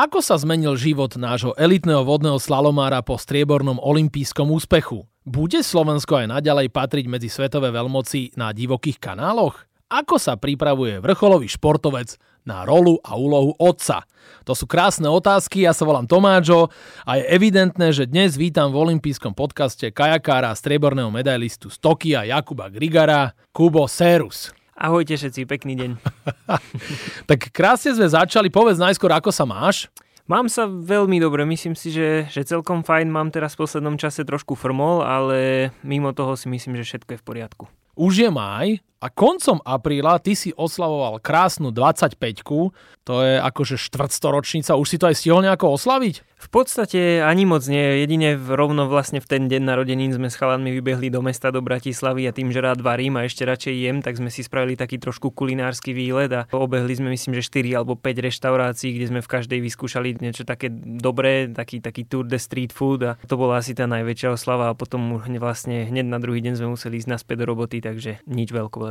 Ako sa zmenil život nášho elitného vodného slalomára po striebornom olympijskom úspechu? Bude Slovensko aj naďalej patriť medzi svetové veľmoci na divokých kanáloch? Ako sa pripravuje vrcholový športovec na rolu a úlohu otca? To sú krásne otázky, ja sa volám Tomáčo a je evidentné, že dnes vítam v olympijskom podcaste kajakára a strieborného medailistu z Tokia Jakuba Grigara, Kubo Serus. Ahojte všetci, pekný deň. tak krásne sme začali, povedz najskôr, ako sa máš? Mám sa veľmi dobre, myslím si, že, že celkom fajn, mám teraz v poslednom čase trošku frmol, ale mimo toho si myslím, že všetko je v poriadku. Už je maj a koncom apríla ty si oslavoval krásnu 25 to je akože štvrtstoročnica, už si to aj stihol nejako oslaviť? V podstate ani moc nie, jedine rovno vlastne v ten deň narodenín sme s chalanmi vybehli do mesta do Bratislavy a tým, že rád varím a ešte radšej jem, tak sme si spravili taký trošku kulinársky výlet a obehli sme myslím, že 4 alebo 5 reštaurácií, kde sme v každej vyskúšali niečo také dobré, taký, taký tour de street food a to bola asi tá najväčšia oslava a potom vlastne hneď na druhý deň sme museli ísť naspäť do roboty, takže nič veľkolepé.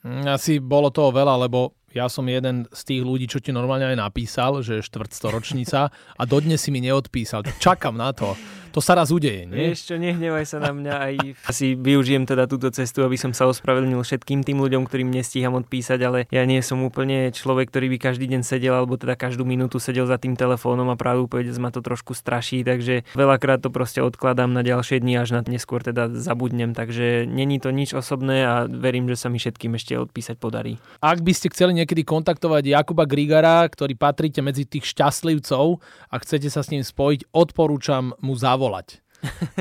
Mm, asi bolo toho veľa, lebo ja som jeden z tých ľudí, čo ti normálne aj napísal, že je štvrtstoročnica a dodnes si mi neodpísal. Čakám na to. To sa raz udeje, nie? Čo, nehnevaj sa na mňa. Aj si využijem teda túto cestu, aby som sa ospravedlnil všetkým tým ľuďom, ktorým nestíham odpísať, ale ja nie som úplne človek, ktorý by každý deň sedel, alebo teda každú minútu sedel za tým telefónom a pravdu povedec ma to trošku straší, takže veľakrát to proste odkladám na ďalšie dni, až na neskôr teda zabudnem, takže není to nič osobné a verím, že sa mi všetkým ešte odpísať podarí. Ak by ste chceli niekedy kontaktovať Jakuba Grigara, ktorý patríte medzi tých šťastlivcov a chcete sa s ním spojiť, odporúčam mu zavolať zavolať.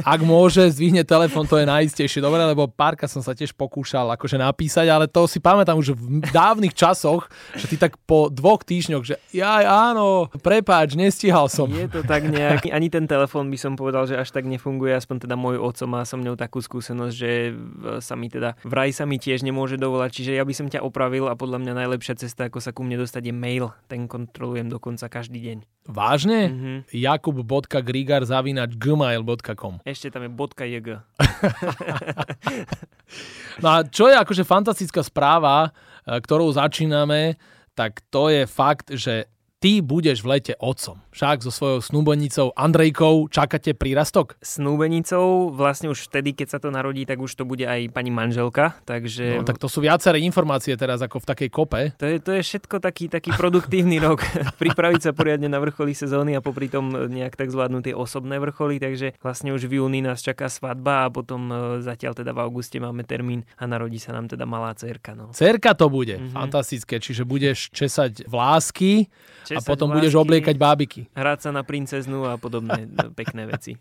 Ak môže, zvihne telefon, to je najistejšie. Dobre, lebo párka som sa tiež pokúšal akože napísať, ale to si pamätám už v dávnych časoch, že ty tak po dvoch týždňoch, že ja áno, prepáč, nestíhal som. Je to tak nejak, ani ten telefon by som povedal, že až tak nefunguje, aspoň teda môj oco má so mnou takú skúsenosť, že sa mi teda vraj sa mi tiež nemôže dovolať, čiže ja by som ťa opravil a podľa mňa najlepšia cesta, ako sa ku mne dostať je mail, ten kontrolujem dokonca každý deň. Vážne? Mm-hmm. Jakub.grigar zavinač gmail.com Ešte tam je .jg. no a čo je akože fantastická správa, e, ktorou začíname, tak to je fakt, že ty budeš v lete otcom. Však so svojou snúbenicou Andrejkou čakáte prírastok? Snúbenicou vlastne už vtedy, keď sa to narodí, tak už to bude aj pani manželka. Takže... No, tak to sú viaceré informácie teraz ako v takej kope. To je, to je všetko taký, taký produktívny rok. Pripraviť sa poriadne na vrcholy sezóny a popri tom nejak tak zvládnuť tie osobné vrcholy. Takže vlastne už v júni nás čaká svadba a potom e, zatiaľ teda v auguste máme termín a narodí sa nám teda malá cerka. No. Cerka to bude. Mm-hmm. Fantastické. Čiže budeš česať vlásky a potom budeš obliekať bábiky. Hrať sa na princeznu a podobné pekné veci.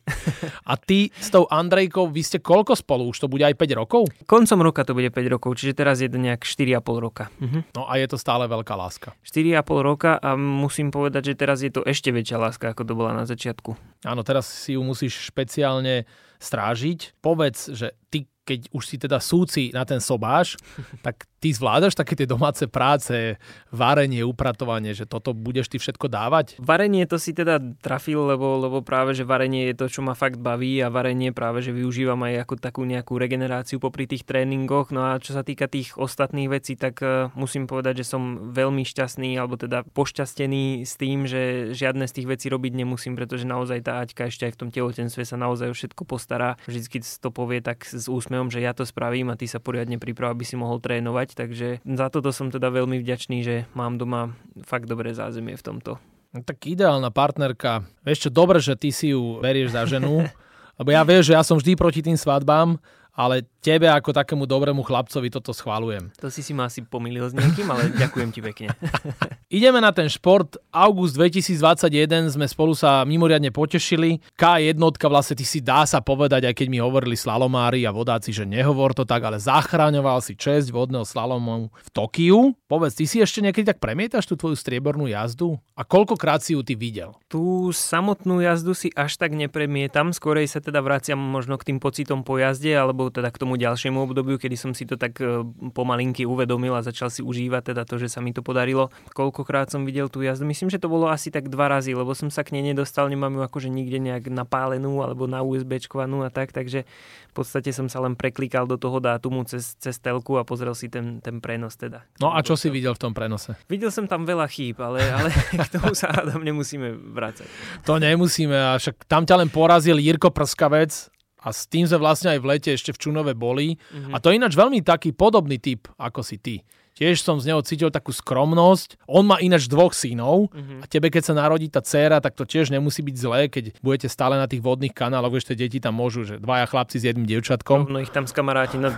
A ty s tou Andrejkou, vy ste koľko spolu? Už to bude aj 5 rokov? Koncom roka to bude 5 rokov, čiže teraz je to nejak 4,5 roka. Mhm. No a je to stále veľká láska. 4,5 roka a musím povedať, že teraz je to ešte väčšia láska, ako to bola na začiatku. Áno, teraz si ju musíš špeciálne strážiť. Povedz, že ty keď už si teda súci na ten sobáš, tak ty zvládaš také tie domáce práce, varenie, upratovanie, že toto budeš ty všetko dávať? Varenie to si teda trafil, lebo, lebo práve, že varenie je to, čo ma fakt baví a varenie práve, že využívam aj ako takú nejakú regeneráciu popri tých tréningoch. No a čo sa týka tých ostatných vecí, tak uh, musím povedať, že som veľmi šťastný, alebo teda pošťastený s tým, že žiadne z tých vecí robiť nemusím, pretože naozaj tá Aťka ešte aj v tom tehotenstve sa naozaj všetko postará. Vždycky to povie tak s úsmevom, že ja to spravím a ty sa poriadne priprav, aby si mohol trénovať takže za toto som teda veľmi vďačný, že mám doma fakt dobré zázemie v tomto. No, tak ideálna partnerka. Vieš čo, dobre, že ty si ju berieš za ženu, lebo ja vieš, že ja som vždy proti tým svadbám, ale tebe ako takému dobrému chlapcovi toto schválujem. To si si ma asi pomýlil s niekým, ale ďakujem ti pekne. Ideme na ten šport. August 2021 sme spolu sa mimoriadne potešili. K1 vlastne ty si dá sa povedať, aj keď mi hovorili slalomári a vodáci, že nehovor to tak, ale zachráňoval si česť vodného slalomu v Tokiu. Povedz, ty si ešte niekedy tak premietaš tú tvoju striebornú jazdu? A koľkokrát si ju ty videl? Tú samotnú jazdu si až tak nepremietam, skorej sa teda vraciam možno k tým pocitom po jazde, alebo teda k tomu ďalšiemu obdobiu, kedy som si to tak e, pomalinky uvedomil a začal si užívať teda to, že sa mi to podarilo. Koľko koľkokrát som videl tú jazdu. Myslím, že to bolo asi tak dva razy, lebo som sa k nej nedostal, nemám ju akože nikde nejak napálenú alebo na USBčkovanú a tak, takže v podstate som sa len preklikal do toho dátumu cez, cez telku a pozrel si ten, ten prenos teda. No a čo si videl v tom prenose? Videl som tam veľa chýb, ale, ale k tomu sa hádam nemusíme vrácať. To nemusíme, a však tam ťa len porazil Jirko Prskavec, a s tým sme vlastne aj v lete ešte v Čunove boli. Mm-hmm. A to je ináč veľmi taký podobný typ, ako si ty. Tiež som z neho cítil takú skromnosť. On má ináč dvoch synov mm-hmm. a tebe, keď sa narodí tá dcéra, tak to tiež nemusí byť zlé, keď budete stále na tých vodných kanáloch, vieš, tie deti tam môžu, že dvaja chlapci s jedným dievčatkom. No ich tam skamaráti, no,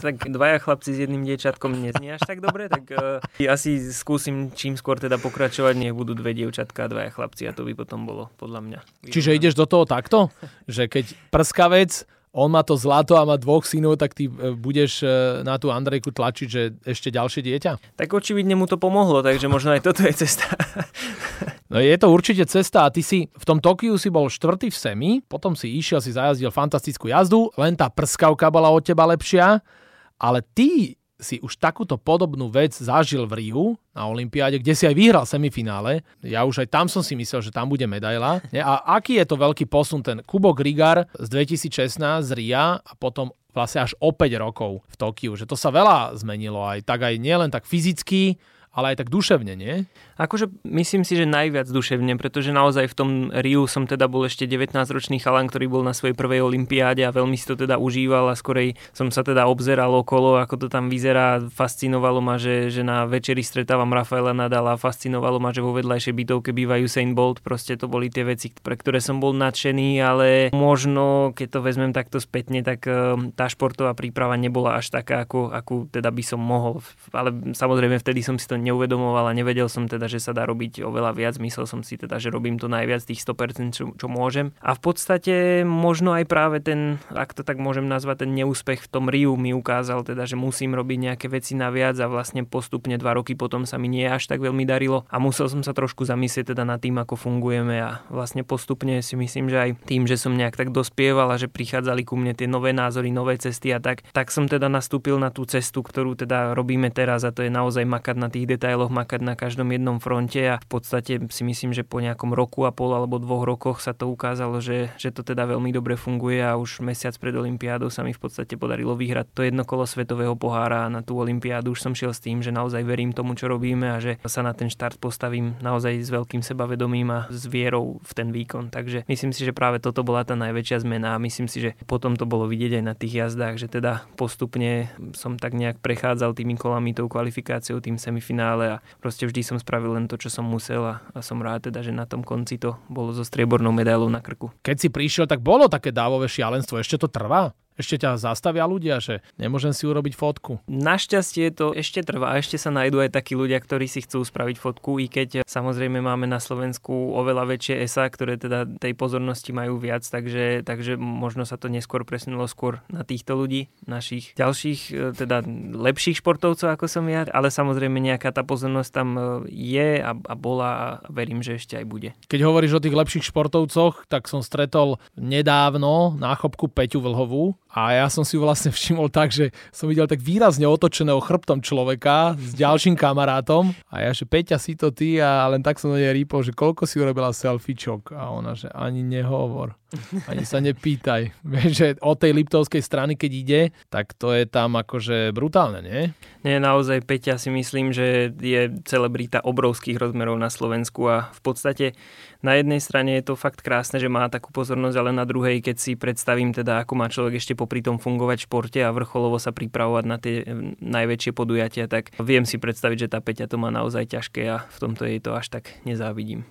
tak dvaja chlapci s jedným dievčatkom neznie až tak dobre, tak uh, asi skúsim čím skôr teda pokračovať, nech budú dve dievčatka a dvaja chlapci a to by potom bolo podľa mňa. Čiže ideš do toho takto, že keď prskavec on má to zlato a má dvoch synov, tak ty e, budeš e, na tú Andrejku tlačiť, že ešte ďalšie dieťa? Tak očividne mu to pomohlo, takže možno aj toto je cesta. no je to určite cesta a ty si v tom Tokiu si bol štvrtý v semi, potom si išiel, si zajazdil fantastickú jazdu, len tá prskavka bola od teba lepšia, ale ty si už takúto podobnú vec zažil v Riu na Olympiáde, kde si aj vyhral semifinále. Ja už aj tam som si myslel, že tam bude medaila. A aký je to veľký posun ten Kubok Rigar z 2016 z Ria a potom vlastne až o 5 rokov v Tokiu. Že to sa veľa zmenilo aj tak aj nielen tak fyzicky, ale aj tak duševne, nie? Akože myslím si, že najviac duševne, pretože naozaj v tom Riu som teda bol ešte 19-ročný chalan, ktorý bol na svojej prvej olympiáde a veľmi si to teda užíval a skorej som sa teda obzeral okolo, ako to tam vyzerá. Fascinovalo ma, že, že na večeri stretávam Rafaela Nadala, fascinovalo ma, že vo vedľajšej bytovke býva Usain Bolt, proste to boli tie veci, pre ktoré som bol nadšený, ale možno, keď to vezmem takto spätne, tak eh, tá športová príprava nebola až taká, ako, ako teda by som mohol. Ale samozrejme vtedy som si to neuvedomoval a nevedel som teda teda, že sa dá robiť oveľa viac. Myslel som si teda, že robím to najviac, tých 100%, čo, čo môžem. A v podstate možno aj práve ten, ak to tak môžem nazvať, ten neúspech v tom Riu mi ukázal teda, že musím robiť nejaké veci naviac a vlastne postupne dva roky potom sa mi nie až tak veľmi darilo a musel som sa trošku zamyslieť teda nad tým, ako fungujeme a vlastne postupne si myslím, že aj tým, že som nejak tak dospieval a že prichádzali ku mne tie nové názory, nové cesty a tak, tak som teda nastúpil na tú cestu, ktorú teda robíme teraz a to je naozaj makať na tých detailoch, makať na každom jednom jednom fronte a v podstate si myslím, že po nejakom roku a pol alebo dvoch rokoch sa to ukázalo, že, že to teda veľmi dobre funguje a už mesiac pred Olympiádou sa mi v podstate podarilo vyhrať to jedno kolo svetového pohára a na tú Olympiádu už som šiel s tým, že naozaj verím tomu, čo robíme a že sa na ten štart postavím naozaj s veľkým sebavedomím a s vierou v ten výkon. Takže myslím si, že práve toto bola tá najväčšia zmena a myslím si, že potom to bolo vidieť aj na tých jazdách, že teda postupne som tak nejak prechádzal tými kolami, tou kvalifikáciou, tým semifinále a proste vždy som spravil spravil len to, čo som musel a, a som rád teda, že na tom konci to bolo so striebornou medailou na krku. Keď si prišiel, tak bolo také dávové šialenstvo. Ešte to trvá? Ešte ťa zastavia ľudia, že nemôžem si urobiť fotku? Našťastie to ešte trvá. Ešte sa nájdú aj takí ľudia, ktorí si chcú spraviť fotku, i keď samozrejme máme na Slovensku oveľa väčšie ESA, ktoré teda tej pozornosti majú viac, takže, takže možno sa to neskôr presunulo skôr na týchto ľudí, našich ďalších, e, teda lepších športovcov ako som ja, ale samozrejme nejaká tá pozornosť tam e, je a, a bola a verím, že ešte aj bude. Keď hovoríš o tých lepších športovcoch, tak som stretol nedávno na chopku Peťu Vlhovú, a ja som si vlastne všimol tak, že som videl tak výrazne otočeného chrbtom človeka s ďalším kamarátom a ja, že Peťa si to ty a len tak som na nej rýpol, že koľko si urobila selfiečok a ona, že ani nehovor. Ani sa nepýtaj. Vieš, že od tej Liptovskej strany, keď ide, tak to je tam akože brutálne, nie? Nie, naozaj Peťa si myslím, že je celebrita obrovských rozmerov na Slovensku a v podstate na jednej strane je to fakt krásne, že má takú pozornosť, ale na druhej, keď si predstavím teda, ako má človek ešte popri tom fungovať v športe a vrcholovo sa pripravovať na tie najväčšie podujatia, tak viem si predstaviť, že tá Peťa to má naozaj ťažké a v tomto jej to až tak nezávidím.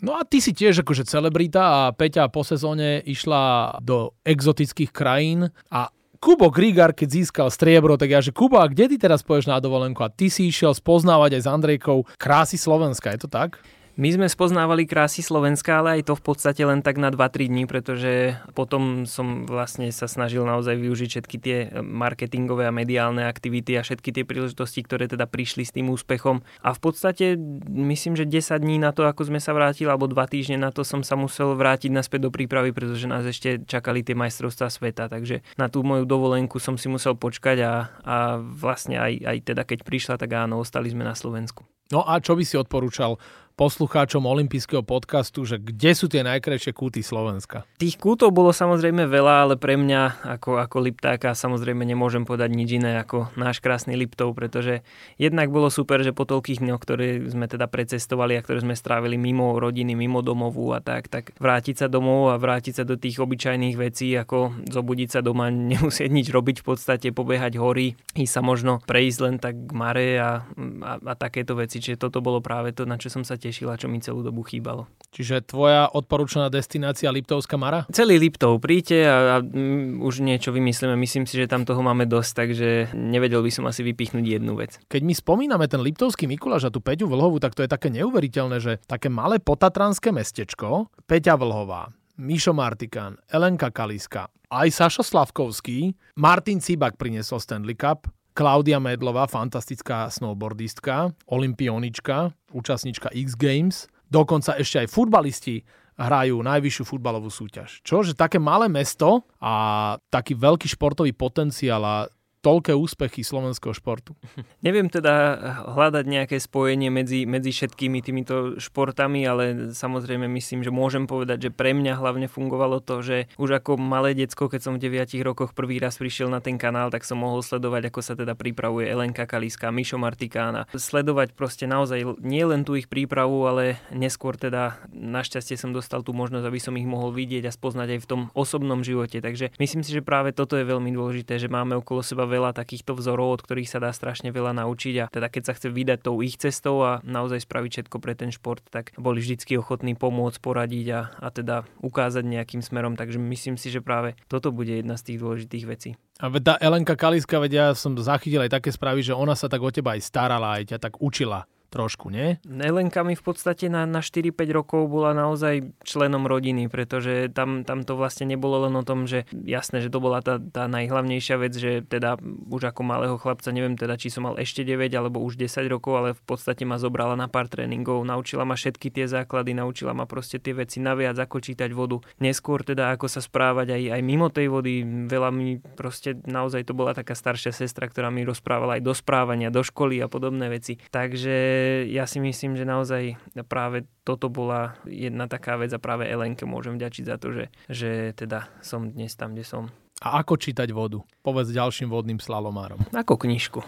No a ty si tiež akože celebrita a Peťa po sezóne išla do exotických krajín a Kubo Grigar, keď získal striebro, tak ja, že Kubo, a kde ty teraz poješ na dovolenku? A ty si išiel spoznávať aj s Andrejkou krásy Slovenska, je to tak? My sme spoznávali krásy Slovenska, ale aj to v podstate len tak na 2-3 dní, pretože potom som vlastne sa snažil naozaj využiť všetky tie marketingové a mediálne aktivity a všetky tie príležitosti, ktoré teda prišli s tým úspechom. A v podstate myslím, že 10 dní na to, ako sme sa vrátili, alebo 2 týždne na to som sa musel vrátiť naspäť do prípravy, pretože nás ešte čakali tie majstrovstvá sveta. Takže na tú moju dovolenku som si musel počkať a, a vlastne aj, aj teda keď prišla, tak áno, ostali sme na Slovensku. No a čo by si odporúčal poslucháčom olympijského podcastu, že kde sú tie najkrajšie kúty Slovenska? Tých kútov bolo samozrejme veľa, ale pre mňa ako, ako Liptáka samozrejme nemôžem povedať nič iné ako náš krásny Liptov, pretože jednak bolo super, že po toľkých dňoch, ktoré sme teda precestovali a ktoré sme strávili mimo rodiny, mimo domovu a tak, tak vrátiť sa domov a vrátiť sa do tých obyčajných vecí, ako zobudiť sa doma, nemusieť nič robiť v podstate, pobehať hory, ísť sa možno prejsť len tak k mare a, a, a takéto veci. Čiže toto bolo práve to, na čo som sa tešil tešila, čo mi celú dobu chýbalo. Čiže tvoja odporúčaná destinácia Liptovská Mara? Celý Liptov, príďte a, a m, už niečo vymyslíme. Myslím si, že tam toho máme dosť, takže nevedel by som asi vypichnúť jednu vec. Keď my spomíname ten Liptovský Mikuláš a tú Peťu Vlhovú, tak to je také neuveriteľné, že také malé potatranské mestečko, Peťa Vlhová, Mišo Martikán, Elenka Kaliska, aj Sašo Slavkovský, Martin Cibak priniesol Stanley Cup, Klaudia Medlová, fantastická snowboardistka, olimpionička, účastnička X Games, dokonca ešte aj futbalisti hrajú najvyššiu futbalovú súťaž. Čože také malé mesto a taký veľký športový potenciál a toľké úspechy slovenského športu. Neviem teda hľadať nejaké spojenie medzi, medzi všetkými týmito športami, ale samozrejme myslím, že môžem povedať, že pre mňa hlavne fungovalo to, že už ako malé decko, keď som v 9 rokoch prvý raz prišiel na ten kanál, tak som mohol sledovať, ako sa teda pripravuje Elenka Kaliska, Mišo Martikána. Sledovať proste naozaj nie len tú ich prípravu, ale neskôr teda našťastie som dostal tú možnosť, aby som ich mohol vidieť a spoznať aj v tom osobnom živote. Takže myslím si, že práve toto je veľmi dôležité, že máme okolo seba veľa takýchto vzorov, od ktorých sa dá strašne veľa naučiť a teda keď sa chce vydať tou ich cestou a naozaj spraviť všetko pre ten šport, tak boli vždycky ochotní pomôcť, poradiť a, a teda ukázať nejakým smerom. Takže myslím si, že práve toto bude jedna z tých dôležitých vecí. A tá Elenka Kaliska, vedia, ja som zachytil aj také správy, že ona sa tak o teba aj starala, aj ťa tak učila trošku, nie? Elenka mi v podstate na, na 4-5 rokov bola naozaj členom rodiny, pretože tam, tam to vlastne nebolo len o tom, že jasné, že to bola tá, tá najhlavnejšia vec, že teda už ako malého chlapca, neviem teda, či som mal ešte 9 alebo už 10 rokov, ale v podstate ma zobrala na pár tréningov, naučila ma všetky tie základy, naučila ma proste tie veci naviac, ako čítať vodu. Neskôr teda ako sa správať aj, aj mimo tej vody, veľa mi proste naozaj to bola taká staršia sestra, ktorá mi rozprávala aj do správania, do školy a podobné veci. Takže ja si myslím, že naozaj práve toto bola jedna taká vec a práve Elenke môžem vďačiť za to, že, že teda som dnes tam, kde som. A ako čítať vodu? Povedz ďalším vodným slalomárom. Ako knižku.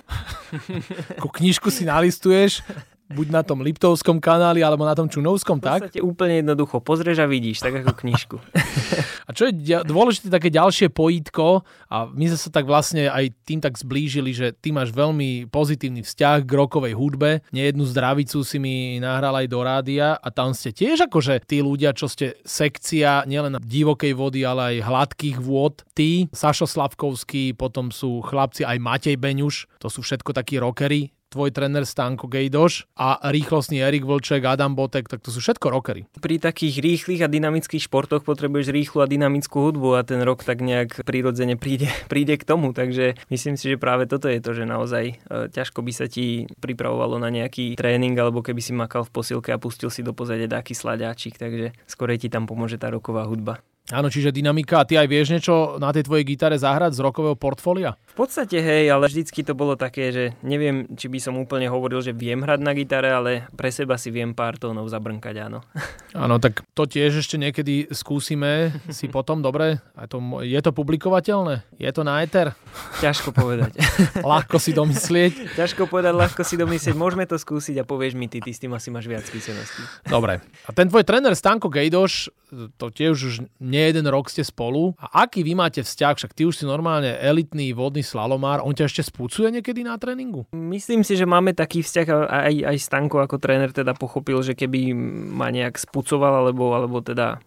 ako knižku si nalistuješ buď na tom Liptovskom kanáli, alebo na tom Čunovskom, tak? úplne jednoducho. Pozrieš a vidíš, tak ako knižku. a čo je dôležité také ďalšie pojítko, a my sme sa tak vlastne aj tým tak zblížili, že ty máš veľmi pozitívny vzťah k rokovej hudbe. Nejednú zdravicu si mi nahral aj do rádia a tam ste tiež akože tí ľudia, čo ste sekcia nielen divokej vody, ale aj hladkých vôd. Ty, Sašo Slavkovský, potom sú chlapci aj Matej Beňuš, to sú všetko takí rockery, tvoj tréner Stanko Gejdoš a rýchlostný Erik Vlček, Adam Botek, tak to sú všetko rockery. Pri takých rýchlych a dynamických športoch potrebuješ rýchlu a dynamickú hudbu a ten rok tak nejak prirodzene príde, príde k tomu, takže myslím si, že práve toto je to, že naozaj e, ťažko by sa ti pripravovalo na nejaký tréning alebo keby si makal v posilke a pustil si do pozadia taký sladáčik, takže skôr ti tam pomôže tá roková hudba. Áno, čiže dynamika. A ty aj vieš niečo na tej tvojej gitare zahrať z rokového portfólia? V podstate hej, ale vždycky to bolo také, že neviem, či by som úplne hovoril, že viem hrať na gitare, ale pre seba si viem pár tónov zabrnkať, áno. Áno, tak to tiež ešte niekedy skúsime si potom, dobre? A to, je to publikovateľné? Je to na éter? Ťažko povedať. ľahko si domyslieť? Ťažko povedať, ľahko si domyslieť. Môžeme to skúsiť a povieš mi ty, ty s tým asi máš viac skúseností. Dobre. A ten tvoj tréner Stanko Gejdoš, to tiež už nie jeden rok ste spolu. A aký vy máte vzťah? Však ty už si normálne elitný vodný slalomár. On ťa ešte spúcuje niekedy na tréningu? Myslím si, že máme taký vzťah aj, aj Stanko ako tréner teda pochopil, že keby ma nejak spúcoval alebo, alebo teda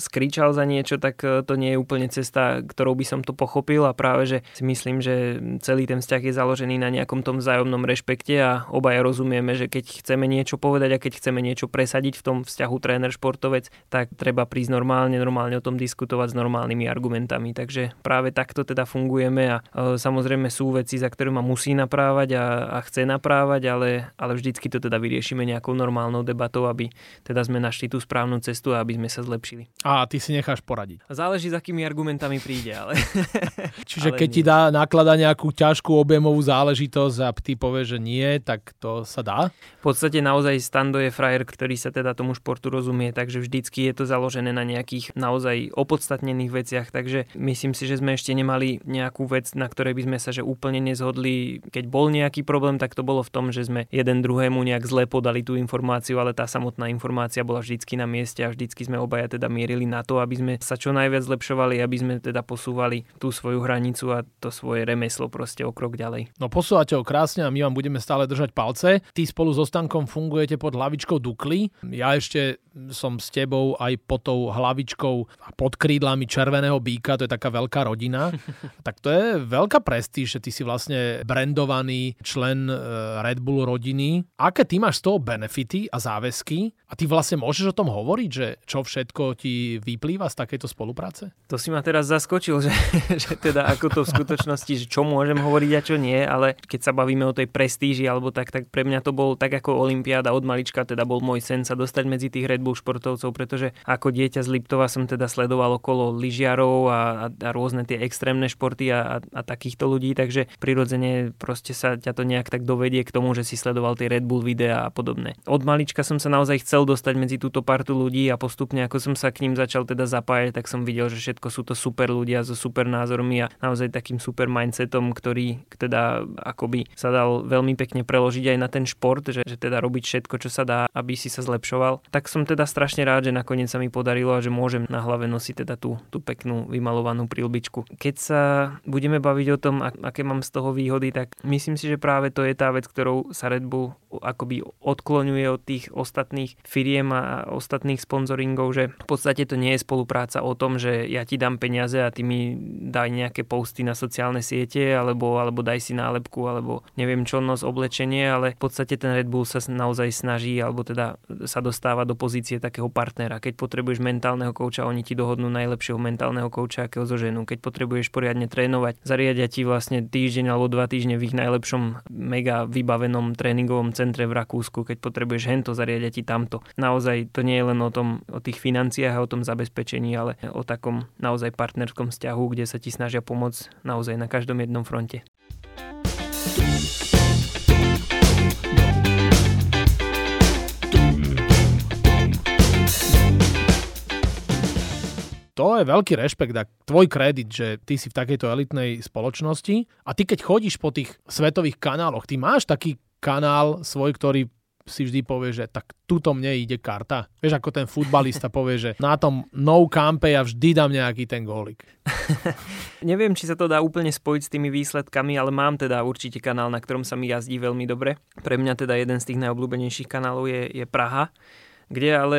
skričal za niečo, tak e, to nie je úplne cesta, ktorou by som to pochopil a práve, že si myslím, že celý ten vzťah je založený na nejakom tom vzájomnom rešpekte a obaja rozumieme, že keď chceme niečo povedať a keď chceme niečo presadiť v tom vzťahu tréner-športovec, tak treba prísť normálne, normálne o tom diskutovať s normálnymi argumentami. Takže práve takto teda fungujeme a e, samozrejme sú veci, za ktoré ma musí naprávať a, a chce naprávať, ale, ale vždycky to teda vyriešime nejakou normálnou debatou, aby teda sme našli tú správnu cestu a aby sme sa zlepšili. A ty si necháš poradiť. Záleží, s akými argumentami príde, ale... Čiže ale keď nie. ti dá naklada nejakú ťažkú objemovú záležitosť a ty povie, že nie, tak to sa dá? V podstate naozaj Stando je frajer, ktorý sa teda tomu športu rozumie, takže vždycky je to založené na nejakých naozaj opodstatnených veciach, takže myslím si, že sme ešte nemali nejakú vec, na ktorej by sme sa že úplne nezhodli. Keď bol nejaký problém, tak to bolo v tom, že sme jeden druhému nejak zle podali tú informáciu, ale tá samotná informácia bola vždycky na mieste a vždycky sme obaja teda mierili na to, aby sme sa čo najviac zlepšovali, aby sme teda posúvali tú svoju hranicu a to svoje remeslo proste o krok ďalej. No posúvate ho krásne a my vám budeme stále držať palce. Ty spolu so Stankom fungujete pod hlavičkou Dukly. Ja ešte som s tebou aj pod tou hlavičkou a pod krídlami červeného býka, to je taká veľká rodina. tak to je veľká prestíž, že ty si vlastne brandovaný člen e, Red Bull rodiny. Aké ty máš z toho benefity a záväzky? A ty vlastne môžeš o tom hovoriť, že čo všetko ti vyplýva z takejto spolupráce? To si ma teraz zaskočil, že, že teda ako to v skutočnosti, že čo môžem hovoriť a čo nie, ale keď sa bavíme o tej prestíži alebo tak, tak pre mňa to bol tak ako Olympiáda od malička, teda bol môj sen sa dostať medzi tých Red Bull športovcov, pretože ako dieťa z Liptova som teda sledoval okolo lyžiarov a, a, a rôzne tie extrémne športy a, a, a takýchto ľudí, takže prirodzene proste sa ťa to nejak tak dovedie k tomu, že si sledoval tie Red Bull videá a podobné. Od malička som sa naozaj chcel dostať medzi túto partu ľudí a postupne ako som sa k ním začal teda zapájať, tak som videl, že všetko sú to super ľudia so super názormi a naozaj takým super mindsetom, ktorý teda akoby sa dal veľmi pekne preložiť aj na ten šport, že, že teda robiť všetko, čo sa dá, aby si sa zlepšoval. Tak som teda strašne rád, že nakoniec sa mi podarilo a že môžem na hlave nosiť teda tú, tú peknú vymalovanú prílbičku. Keď sa budeme baviť o tom, aké mám z toho výhody, tak myslím si, že práve to je tá vec, ktorou sa Red Bull akoby odkloňuje od tých ostatných firiem a ostatných sponzoringov, že v podstate to nie je spolupráca o tom, že ja ti dám peniaze a ty mi daj nejaké posty na sociálne siete alebo, alebo daj si nálepku alebo neviem čo nos oblečenie, ale v podstate ten Red Bull sa naozaj snaží alebo teda sa dostáva do pozície takého partnera. Keď potrebuješ mentálneho kouča, oni ti dohodnú najlepšieho mentálneho kouča, akého zoženú. Keď potrebuješ poriadne trénovať, zariadia ti vlastne týždeň alebo dva týždne v ich najlepšom mega vybavenom tréningovom centre v Rakúsku, keď potrebuješ hento, zariadia ti tamto. Naozaj to nie je len o tom, o tých financiách a o tom zabezpečení, ale o takom naozaj partnerskom vzťahu, kde sa ti snažia pomôcť naozaj na každom jednom fronte. to je veľký rešpekt a tvoj kredit, že ty si v takejto elitnej spoločnosti a ty keď chodíš po tých svetových kanáloch, ty máš taký kanál svoj, ktorý si vždy povie, že tak tuto mne ide karta. Vieš, ako ten futbalista povie, že na tom no campe ja vždy dám nejaký ten gólik. Neviem, či sa to dá úplne spojiť s tými výsledkami, ale mám teda určite kanál, na ktorom sa mi jazdí veľmi dobre. Pre mňa teda jeden z tých najobľúbenejších kanálov je, je Praha kde ale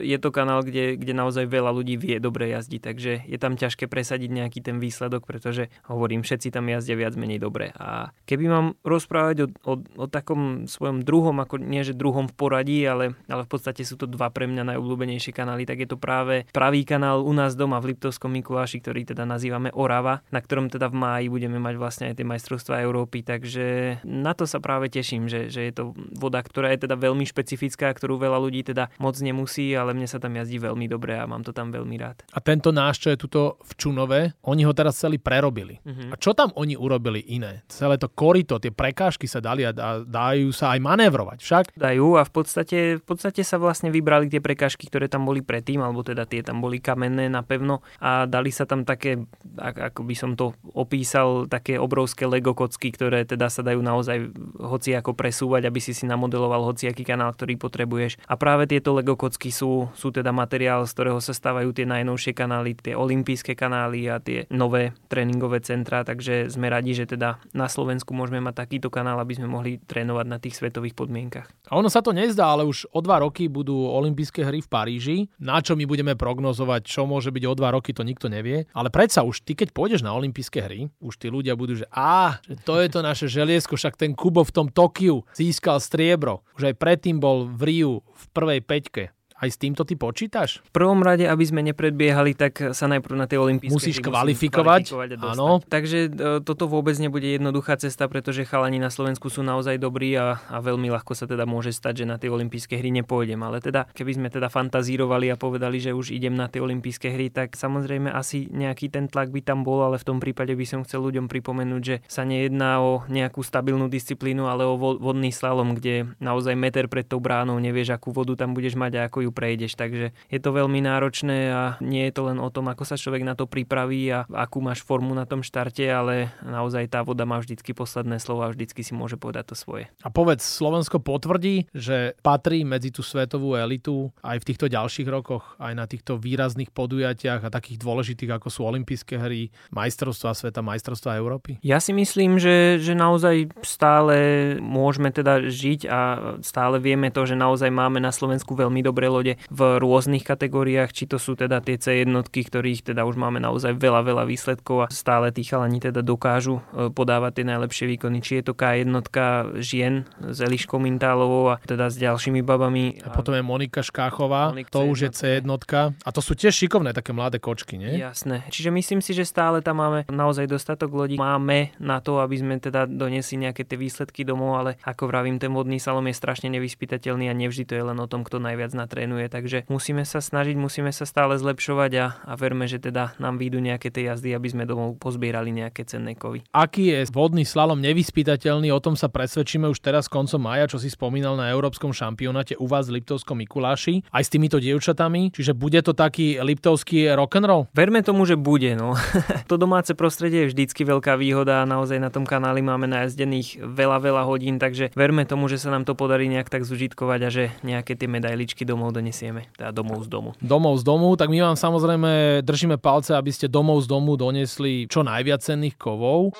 je to kanál, kde, kde naozaj veľa ľudí vie dobre jazdiť, takže je tam ťažké presadiť nejaký ten výsledok, pretože hovorím, všetci tam jazdia viac menej dobre. A keby mám rozprávať o, o, o takom svojom druhom, ako nie že druhom v poradí, ale, ale v podstate sú to dva pre mňa najobľúbenejšie kanály, tak je to práve pravý kanál u nás doma v Liptovskom Mikuláši, ktorý teda nazývame Orava, na ktorom teda v máji budeme mať vlastne aj tie majstrovstvá Európy, takže na to sa práve teším, že, že je to voda, ktorá je teda veľmi špecifická, ktorú veľa ľudí teda moc nemusí, ale mne sa tam jazdí veľmi dobre a mám to tam veľmi rád. A tento náš, čo je tuto v Čunove, oni ho teraz celý prerobili. Uh-huh. A čo tam oni urobili iné? Celé to korito, tie prekážky sa dali a dajú sa aj manévrovať však? Dajú a v podstate, v podstate sa vlastne vybrali tie prekážky, ktoré tam boli predtým, alebo teda tie tam boli kamenné napevno a dali sa tam také, ako by som to opísal, také obrovské Lego kocky, ktoré teda sa dajú naozaj hoci ako presúvať, aby si si namodeloval hociaký kanál, ktorý potrebuješ. A práve tie tieto Lego kocky sú, sú teda materiál, z ktorého sa stávajú tie najnovšie kanály, tie olympijské kanály a tie nové tréningové centrá, takže sme radi, že teda na Slovensku môžeme mať takýto kanál, aby sme mohli trénovať na tých svetových podmienkach. A ono sa to nezdá, ale už o dva roky budú olympijské hry v Paríži. Na čo my budeme prognozovať, čo môže byť o dva roky, to nikto nevie. Ale predsa už ty, keď pôjdeš na olympijské hry, už tí ľudia budú, že že to je to naše želiesko, však ten Kubo v tom Tokiu získal striebro. Už aj predtým bol v Riu v prvej peťke. Aj s týmto ty počítaš? V prvom rade, aby sme nepredbiehali, tak sa najprv na tej olympijské Musíš kvalifikovať, kvalifikovať áno. Takže e, toto vôbec nebude jednoduchá cesta, pretože chalani na Slovensku sú naozaj dobrí a, a veľmi ľahko sa teda môže stať, že na tie olympijské hry nepôjdem. Ale teda, keby sme teda fantazírovali a povedali, že už idem na tie olympijské hry, tak samozrejme asi nejaký ten tlak by tam bol, ale v tom prípade by som chcel ľuďom pripomenúť, že sa nejedná o nejakú stabilnú disciplínu, ale o vodný slalom, kde naozaj meter pred tou bránou nevieš, akú vodu tam budeš mať a ako ju prejdeš. Takže je to veľmi náročné a nie je to len o tom, ako sa človek na to pripraví a akú máš formu na tom štarte, ale naozaj tá voda má vždycky posledné slovo a vždycky si môže povedať to svoje. A povedz, Slovensko potvrdí, že patrí medzi tú svetovú elitu aj v týchto ďalších rokoch, aj na týchto výrazných podujatiach a takých dôležitých, ako sú olympijské hry, majstrovstvá sveta, majstrovstvá Európy? Ja si myslím, že, že naozaj stále môžeme teda žiť a stále vieme to, že naozaj máme na Slovensku veľmi dobré lode v rôznych kategóriách, či to sú teda tie C jednotky, ktorých teda už máme naozaj veľa, veľa výsledkov a stále tí chalani teda dokážu e, podávať tie najlepšie výkony. Či je to K jednotka žien s Eliškou Mintálovou a teda s ďalšími babami. A potom je Monika Škáchová, Monik to už je C jednotka. A to sú tiež šikovné také mladé kočky, nie? Jasné. Čiže myslím si, že stále tam máme naozaj dostatok lodí. Máme na to, aby sme teda donesli nejaké tie výsledky domov, ale ako vravím, ten vodný salom je strašne nevyspytateľný a nevždy to je len o tom, kto najviac natrénuje. Takže musíme sa snažiť, musíme sa stále zlepšovať a, a verme, že teda nám výjdu nejaké tie jazdy, aby sme domov pozbierali nejaké cenné kovy. Aký je vodný slalom nevyspytateľný, o tom sa presvedčíme už teraz koncom maja, čo si spomínal na Európskom šampionáte u vás v Liptovskom Mikuláši, aj s týmito dievčatami, čiže bude to taký liptovský rock'n'roll? Verme tomu, že bude. No. to domáce prostredie je vždycky veľká výhoda a naozaj na tom kanáli máme najazdených veľa, veľa hodín, takže verme tomu, že sa nám to podarí nejak tak zužitkovať a že nejaké tie medailičky domov donesieme, teda domov z domu. Domov z domu, tak my vám samozrejme držíme palce, aby ste domov z domu donesli čo najviac cenných kovov.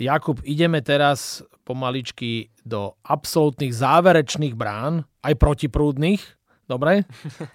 Jakub, ideme teraz pomaličky do absolútnych záverečných brán, aj protiprúdnych. Dobre?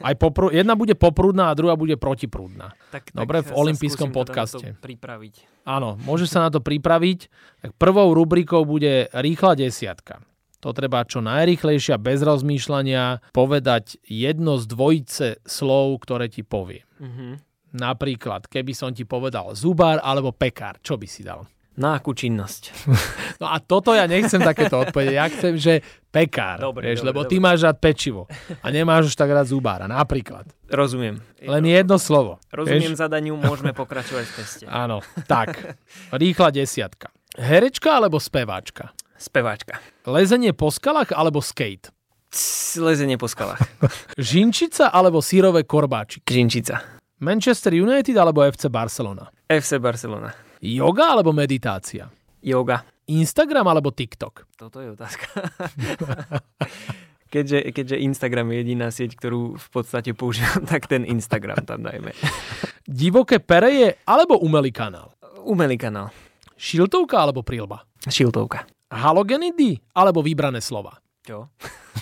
Aj poprú... Jedna bude poprúdna a druhá bude protiprúdna. Tak, Dobre, tak v olympijskom teda podcaste. pripraviť. Áno, môžeš sa na to pripraviť. Tak prvou rubrikou bude rýchla desiatka. To treba čo najrýchlejšia, bez rozmýšľania, povedať jedno z dvojice slov, ktoré ti povie. Mm-hmm. Napríklad, keby som ti povedal zubár alebo pekár, čo by si dal? Na akú činnosť? No a toto ja nechcem takéto odpovede. Ja chcem, že pekár. Dobre, vieš, dobre, lebo dobre. ty máš rád pečivo. A nemáš už tak rád zubára. Napríklad. Rozumiem. Len jedno slovo. Rozumiem vieš? zadaniu, môžeme pokračovať v teste. Áno. Tak. Rýchla desiatka. Herečka alebo speváčka? Speváčka. Lezenie po skalách alebo skate? Lezenie po skalách. Žinčica alebo sírové korbáčiky? Žinčica. Manchester United alebo FC Barcelona? FC Barcelona. Yoga alebo meditácia? Yoga. Instagram alebo TikTok? Toto je otázka. keďže, keďže Instagram je jediná sieť, ktorú v podstate používam, tak ten Instagram tam dajme. Divoké pereje alebo umelý kanál? Umelý kanál. Šiltovka alebo prílba? Šiltovka. Halogenidy alebo vybrané slova? Čo?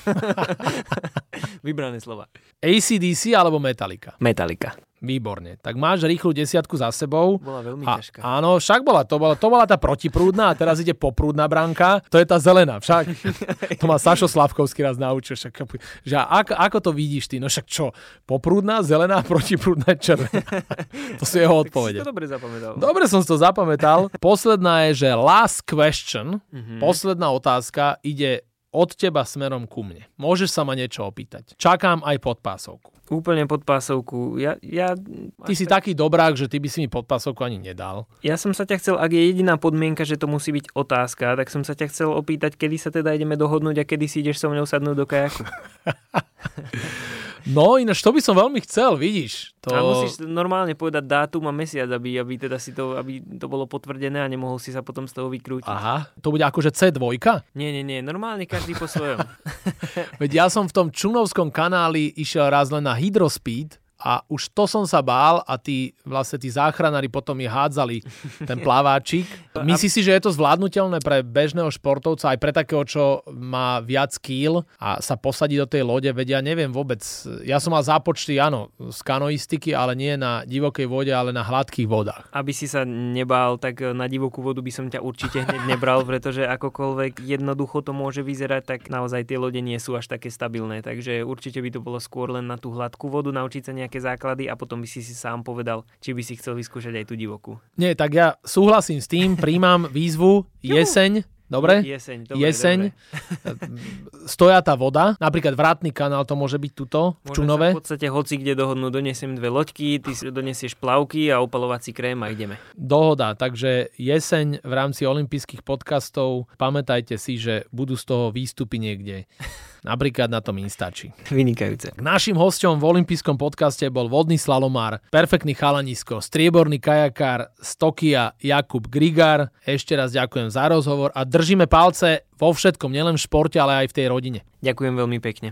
Vybrané slova. ACDC alebo Metallica? Metallica. Výborne. Tak máš rýchlu desiatku za sebou. Bola veľmi A, ťažká. áno, však bola to, bola, to bola tá protiprúdna a teraz ide poprúdna branka. To je tá zelená, však. To ma Sašo Slavkovský raz naučil. Však, že ako, ako to vidíš ty? No však čo? Poprúdna, zelená, protiprúdna, červená. To sú jeho Tak si odpovede. to dobre zapamätal. Dobre som si to zapamätal. Posledná je, že last question, Mhm. posledná otázka ide od teba smerom ku mne. Môžeš sa ma niečo opýtať. Čakám aj podpásovku. Úplne pod pásovku. Ja, ja, Ty si taký dobrák, že ty by si mi podpásovku ani nedal. ja som sa ťa chcel, ak je jediná podmienka, že to musí byť otázka, tak som sa ťa chcel opýtať, kedy sa teda ideme dohodnúť a kedy si ideš so mnou sadnúť do kajaku. No ináč to by som veľmi chcel, vidíš. To... A musíš normálne povedať dátum a mesiac, aby, aby, teda si to, aby to bolo potvrdené a nemohol si sa potom z toho vykrútiť. Aha, to bude akože C2? Nie, nie, nie, normálne každý po svojom. Veď ja som v tom Čunovskom kanáli išiel raz len na Hydrospeed a už to som sa bál a tí, vlastne tí záchranári potom mi hádzali ten plaváčik. Myslíš si, že je to zvládnutelné pre bežného športovca, aj pre takého, čo má viac kýl a sa posadí do tej lode? Veď ja neviem vôbec. Ja som mal zápočty, áno, z kanoistiky, ale nie na divokej vode, ale na hladkých vodách. Aby si sa nebál, tak na divokú vodu by som ťa určite hneď nebral, pretože akokoľvek jednoducho to môže vyzerať, tak naozaj tie lode nie sú až také stabilné. Takže určite by to bolo skôr len na tú hladkú vodu, naučiť sa nejak nejaké základy a potom by si si sám povedal, či by si chcel vyskúšať aj tú divokú. Nie, tak ja súhlasím s tým, príjmam výzvu jeseň, Dobre? Jeseň. Dobre, Jeseň. Stoja tá voda. Napríklad vrátny kanál to môže byť tuto, v Čunove. v podstate hoci kde dohodnú. Donesiem dve loďky, ty si donesieš plavky a opalovací krém a ideme. Dohoda. Takže jeseň v rámci olympijských podcastov pamätajte si, že budú z toho výstupy niekde. Napríklad na tom Instači. Vynikajúce. Našim hosťom v olympijskom podcaste bol vodný slalomár, perfektný chalanisko, strieborný kajakár z Tokia Jakub Grigar. Ešte raz ďakujem za rozhovor a držíme palce vo všetkom, nielen v športe, ale aj v tej rodine. Ďakujem veľmi pekne.